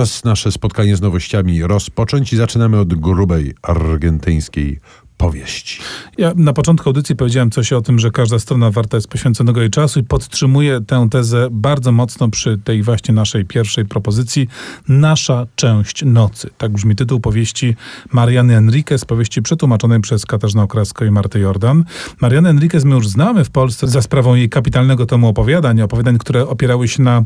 Czas nasze spotkanie z nowościami rozpocząć i zaczynamy od grubej argentyńskiej powieści. Ja na początku audycji powiedziałem coś o tym, że każda strona warta jest poświęconego jej czasu i podtrzymuję tę tezę bardzo mocno przy tej właśnie naszej pierwszej propozycji. Nasza część nocy. Tak brzmi tytuł powieści Mariany Enriquez, powieści przetłumaczonej przez Katarzynę Okrasko i Martę Jordan. Marianę Enriquez my już znamy w Polsce za sprawą jej kapitalnego tomu opowiadań, opowiadań, które opierały się na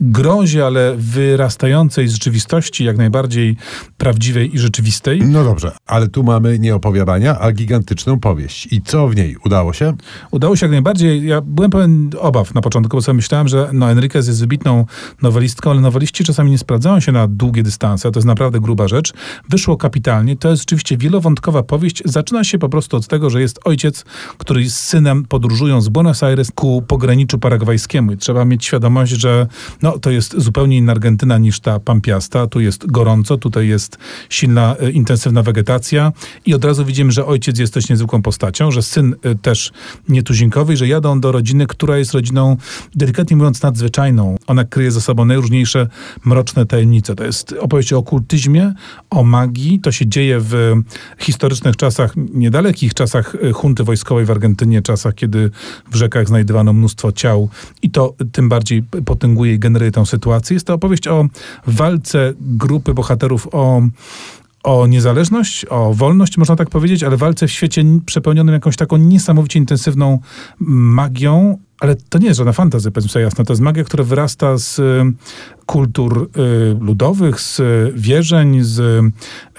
grozie, ale wyrastającej z rzeczywistości, jak najbardziej prawdziwej i rzeczywistej. No dobrze, ale tu mamy nie opowiadania, a gigantyczną powieść. I co w niej? Udało się? Udało się jak najbardziej. Ja byłem pełen obaw na początku, bo sobie myślałem, że no, Enriquez jest wybitną nowelistką, ale noweliści czasami nie sprawdzają się na długie dystanse. To jest naprawdę gruba rzecz. Wyszło kapitalnie. To jest rzeczywiście wielowątkowa powieść. Zaczyna się po prostu od tego, że jest ojciec, który z synem podróżują z Buenos Aires ku pograniczu paragwajskiemu. I trzeba mieć świadomość, że no, to jest zupełnie inna Argentyna niż ta pampiasta. Tu jest gorąco, tutaj jest silna, e, intensywna wegetacja i od razu widzimy, że ojciec jest też niezwykłą postacią, że syn y, też nietuzinkowy, że jadą do rodziny, która jest rodziną, delikatnie mówiąc, nadzwyczajną. Ona kryje za sobą najróżniejsze mroczne tajemnice. To jest opowieść o okultyzmie, o magii. To się dzieje w historycznych czasach, niedalekich czasach y, hunty wojskowej w Argentynie, czasach, kiedy w rzekach znajdowano mnóstwo ciał i to tym bardziej potęguje i generuje tę sytuację. Jest to opowieść o walce grupy bohaterów o o niezależność, o wolność, można tak powiedzieć, ale walce w świecie przepełnionym jakąś taką niesamowicie intensywną magią, ale to nie jest żadna fantazja, powiedzmy sobie jasno. To jest magia, która wyrasta z y, kultur y, ludowych, z wierzeń, z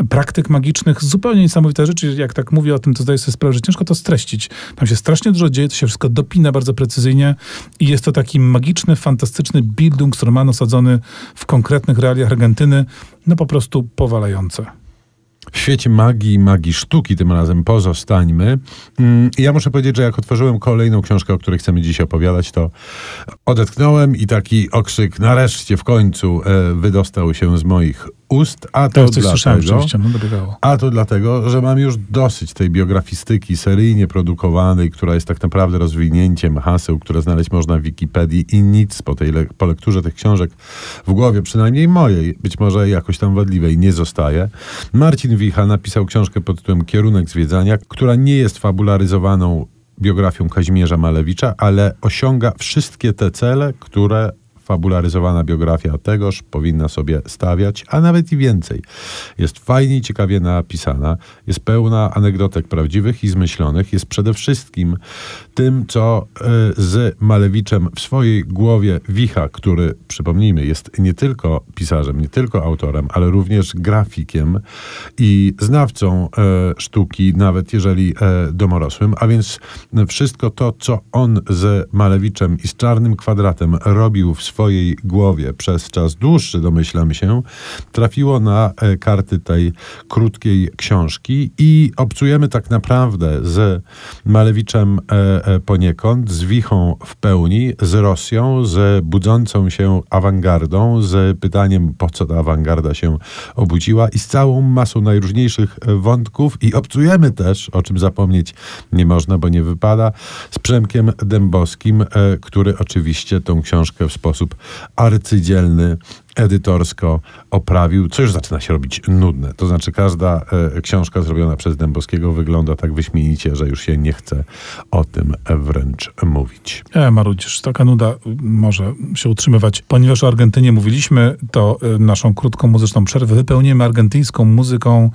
praktyk magicznych. Zupełnie niesamowite rzeczy. Jak tak mówię o tym, to zdaję sobie sprawę, że ciężko to streścić. Tam się strasznie dużo dzieje, to się wszystko dopina bardzo precyzyjnie i jest to taki magiczny, fantastyczny Bildungsroman osadzony w konkretnych realiach Argentyny, no po prostu powalające. W świecie magii i magii sztuki tym razem pozostańmy. Mm, ja muszę powiedzieć, że jak otworzyłem kolejną książkę, o której chcemy dziś opowiadać, to odetchnąłem i taki okrzyk nareszcie w końcu e, wydostał się z moich ust, a to, to dlatego, no, a to dlatego, że mam już dosyć tej biografistyki seryjnie produkowanej, która jest tak naprawdę rozwinięciem haseł, które znaleźć można w Wikipedii i nic po, tej po lekturze tych książek w głowie, przynajmniej mojej, być może jakoś tam wadliwej, nie zostaje. Marcin Wicha napisał książkę pod tytułem Kierunek zwiedzania, która nie jest fabularyzowaną biografią Kazimierza Malewicza, ale osiąga wszystkie te cele, które fabularyzowana biografia tegoż powinna sobie stawiać, a nawet i więcej. Jest fajnie i ciekawie napisana, jest pełna anegdotek prawdziwych i zmyślonych, jest przede wszystkim tym, co e, z Malewiczem w swojej głowie wicha, który, przypomnijmy, jest nie tylko pisarzem, nie tylko autorem, ale również grafikiem i znawcą e, sztuki, nawet jeżeli e, domorosłym, a więc wszystko to, co on z Malewiczem i z Czarnym Kwadratem robił w swojej głowie. Przez czas dłuższy, domyślam się, trafiło na karty tej krótkiej książki i obcujemy tak naprawdę z Malewiczem E, poniekąd, z wichą w pełni, z Rosją, z budzącą się awangardą, z pytaniem, po co ta awangarda się obudziła i z całą masą najróżniejszych wątków i obcujemy też, o czym zapomnieć nie można, bo nie wypada, z Przemkiem Dębowskim, e, który oczywiście tą książkę w sposób arcydzielny edytorsko oprawił, co już zaczyna się robić nudne. To znaczy każda e, książka zrobiona przez Dębowskiego wygląda tak wyśmienicie, że już się nie chce o tym wręcz mówić. E, Marudzisz, taka nuda może się utrzymywać. Ponieważ o Argentynie mówiliśmy, to e, naszą krótką muzyczną przerwę wypełnimy argentyńską muzyką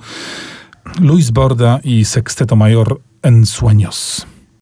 Luis Borda i Sexteto Mayor En Sueños.